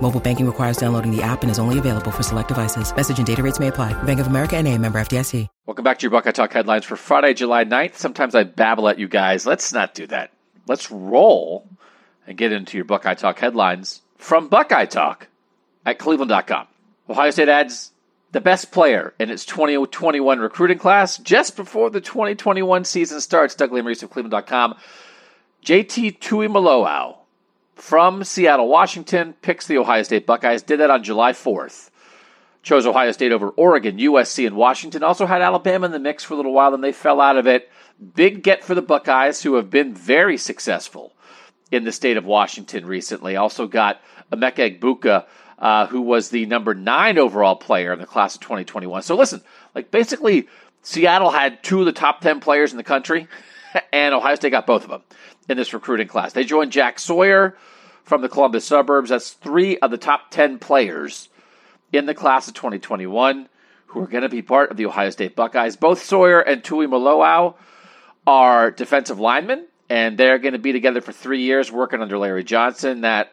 Mobile banking requires downloading the app and is only available for select devices. Message and data rates may apply. Bank of America and a member FDIC. Welcome back to your Buckeye Talk headlines for Friday, July 9th. Sometimes I babble at you guys. Let's not do that. Let's roll and get into your Buckeye Talk headlines from Buckeye Talk at cleveland.com. Ohio State adds the best player in its 2021 recruiting class just before the 2021 season starts. Doug Lesmerises of cleveland.com. JT Tuimoloau from Seattle, Washington, picks the Ohio State Buckeyes. Did that on July 4th. Chose Ohio State over Oregon, USC, and Washington. Also had Alabama in the mix for a little while, then they fell out of it. Big get for the Buckeyes, who have been very successful in the state of Washington recently. Also got Emeka Egbuka, uh, who was the number nine overall player in the class of 2021. So listen, like basically, Seattle had two of the top 10 players in the country, and Ohio State got both of them in this recruiting class. They joined Jack Sawyer from the Columbus suburbs. That's three of the top 10 players in the class of 2021 who are going to be part of the Ohio State Buckeyes. Both Sawyer and Tuimoloau are defensive linemen, and they're going to be together for three years working under Larry Johnson. That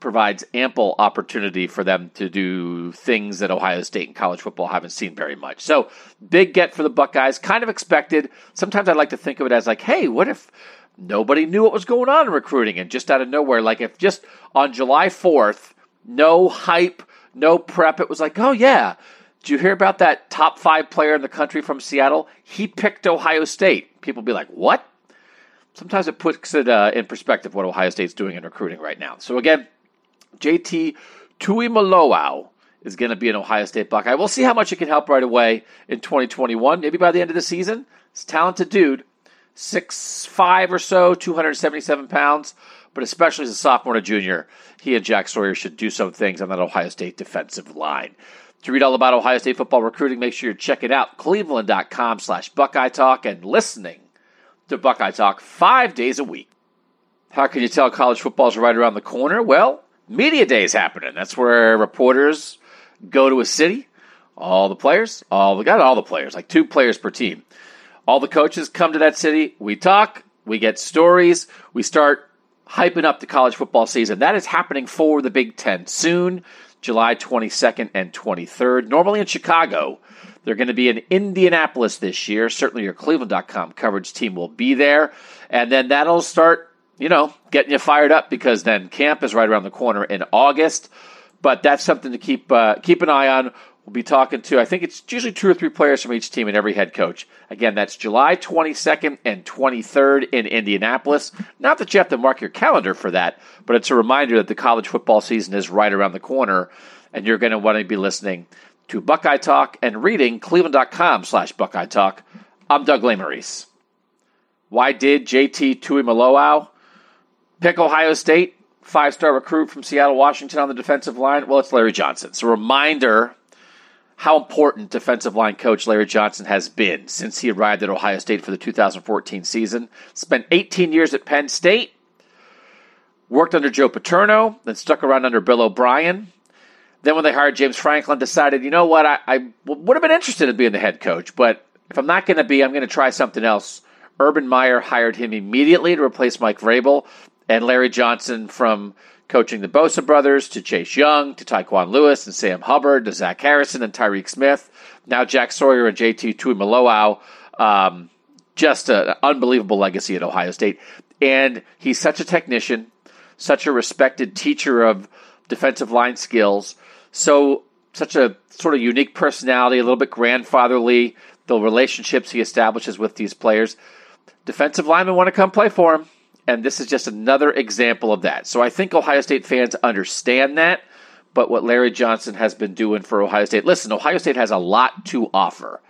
provides ample opportunity for them to do things that Ohio State and college football haven't seen very much. So, big get for the Buckeyes, kind of expected. Sometimes I like to think of it as like, hey, what if nobody knew what was going on in recruiting? And just out of nowhere like if just on july 4th no hype no prep it was like oh yeah. Did you hear about that top five player in the country from seattle? He picked ohio state. People be like what? Sometimes it puts it uh, in perspective what ohio state's doing in recruiting right now. So again jt tuimoloau is going to be an ohio state buckeye we'll see how much it can help right away in 2021 maybe by the end of the season he's a talented dude six five or so, 277 pounds. But especially as a sophomore and a junior, he and Jack Sawyer should do some things on that Ohio State defensive line. To read all about Ohio State football recruiting, make sure you check it out, cleveland.com slash Buckeye Talk, and listening to Buckeye Talk five days a week. How can you tell college football is right around the corner? Well, Media Day is happening. That's where reporters go to a city, all the players, all the got all the players, like two players per team. All the coaches come to that city. We talk, we get stories, we start hyping up the college football season. That is happening for the Big Ten soon, July 22nd and 23rd. Normally in Chicago. They're going to be in Indianapolis this year. Certainly your Cleveland.com coverage team will be there. And then that'll start, you know, getting you fired up because then camp is right around the corner in August. But that's something to keep uh, keep an eye on. We'll be talking to, I think it's usually two or three players from each team and every head coach. Again, that's July 22nd and 23rd in Indianapolis. Not that you have to mark your calendar for that, but it's a reminder that the college football season is right around the corner, and you're going to want to be listening to Buckeye Talk and reading cleveland.com slash Buckeye Talk. I'm Doug Lesmerises. Why did JT Tuimoloau pick Ohio State? Five star recruit from Seattle, Washington on the defensive line. Well, it's Larry Johnson. It's a reminder how important defensive line coach Larry Johnson has been since he arrived at Ohio State for the 2014 season. Spent 18 years at Penn State, worked under Joe Paterno, then stuck around under Bill O'Brien. Then, when they hired James Franklin, decided, you know what, I, I would have been interested in being the head coach, but if I'm not going to be, I'm going to try something else. Urban Meyer hired him immediately to replace Mike Vrabel, and Larry Johnson from coaching the Bosa brothers to Chase Young to Tyquan Lewis and Sam Hubbard to Zach Harrison and Tyreke Smith. Now Jack Sawyer and JT Tuimoloau. Um, just an unbelievable legacy at Ohio State. And he's such a technician, such a respected teacher of defensive line skills. So such a sort of unique personality, a little bit grandfatherly. the relationships he establishes with these players. Defensive linemen want to come play for him, and this is just another example of that. So I think Ohio State fans understand that, but what Larry Johnson has been doing for Ohio State, listen, Ohio State has a lot to offer.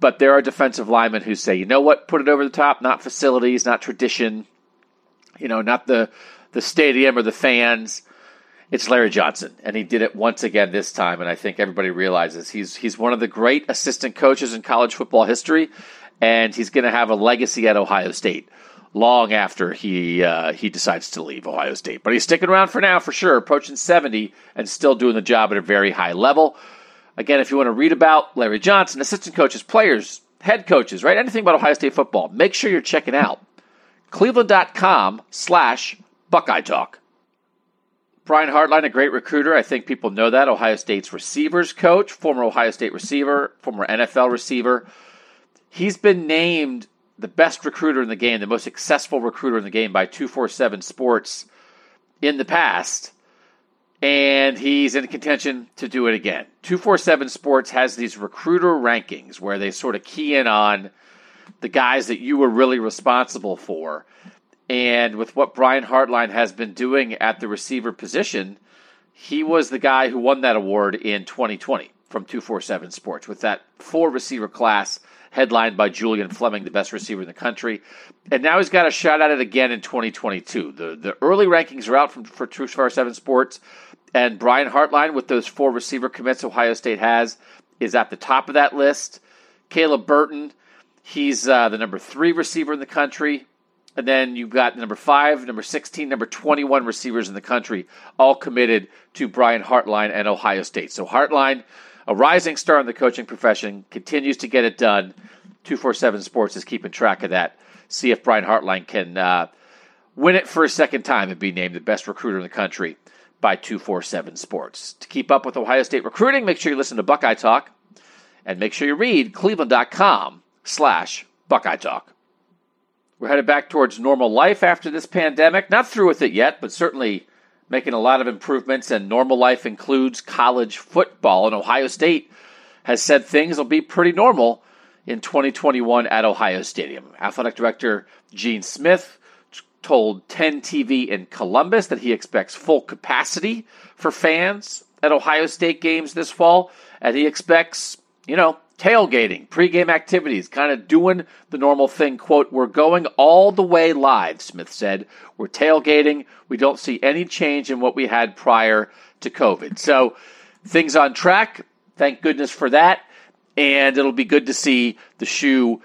But there are defensive linemen who say, you know what, put it over the top, not facilities, not tradition, you know, not the the stadium or the fans. It's Larry Johnson, and he did it once again this time. And I think everybody realizes he's he's one of the great assistant coaches in college football history, and he's going to have a legacy at Ohio State long after he uh, he decides to leave Ohio State. But he's sticking around for now, for sure, approaching seventy and still doing the job at a very high level. Again, if you want to read about Larry Johnson, assistant coaches, players, head coaches, right, anything about Ohio State football, make sure you're checking out cleveland.com slash Buckeye Talk. Brian Hartline, a great recruiter. I think people know that. Ohio State's receivers coach, former Ohio State receiver, former NFL receiver. He's been named the best recruiter in the game, the most successful recruiter in the game by 247 Sports in the past. And he's in contention to do it again. 247 Sports has these recruiter rankings where they sort of key in on the guys that you were really responsible for. And with what Brian Hartline has been doing at the receiver position, he was the guy who won that award in 2020 from 247 Sports with that four receiver class headlined by Julian Fleming, the best receiver in the country. And now he's got a shot at it again in 2022. The the early rankings are out from for 247 Sports, and Brian Hartline with those four receiver commits Ohio State has is at the top of that list. Caleb Burton, he's uh, the number three receiver in the country. And then you've got number five, number 16, number 21 receivers in the country, all committed to Brian Hartline and Ohio State. So Hartline, a rising star in the coaching profession, continues to get it done. 247 Sports is keeping track of that. See if Brian Hartline can uh, win it for a second time and be named the best recruiter in the country by 247 Sports. To keep up with Ohio State recruiting, make sure you listen to Buckeye Talk and make sure you read cleveland.com slash Buckeye Talk. We're headed back towards normal life after this pandemic. Not through with it yet, but certainly making a lot of improvements. And normal life includes college football. And Ohio State has said things will be pretty normal in 2021 at Ohio Stadium. Athletic Director Gene Smith told 10 TV in Columbus that he expects full capacity for fans at Ohio State games this fall. And he expects, you know, tailgating, pregame activities, kind of doing the normal thing. Quote, we're going all the way live, Smith said. We're tailgating. We don't see any change in what we had prior to COVID. So things on track. Thank goodness for that. And it'll be good to see the shoe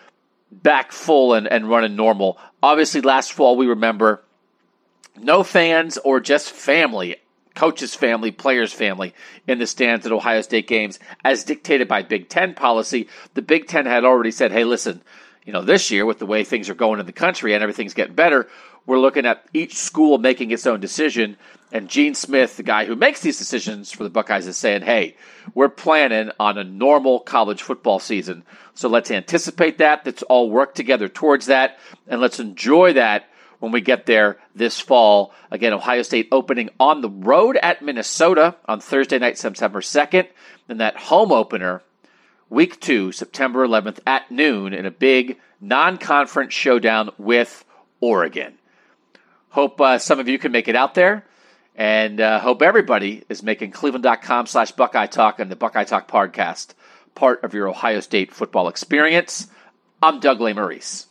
back full and, and running normal. Obviously, last fall, we remember no fans or just family coach's family, players' family in the stands at Ohio State games, as dictated by Big Ten policy. The Big Ten had already said, hey, listen, you know, this year with the way things are going in the country and everything's getting better, we're looking at each school making its own decision. And Gene Smith, the guy who makes these decisions for the Buckeyes, is saying, hey, we're planning on a normal college football season. So let's anticipate that. Let's all work together towards that. And let's enjoy that when we get there this fall. Again, Ohio State opening on the road at Minnesota on Thursday night, September 2nd. And that home opener, week two, September 11th at noon in a big non conference showdown with Oregon. Hope uh, some of you can make it out there. And uh, hope everybody is making cleveland.com slash Buckeye Talk and the Buckeye Talk podcast part of your Ohio State football experience. I'm Doug Lesmerises.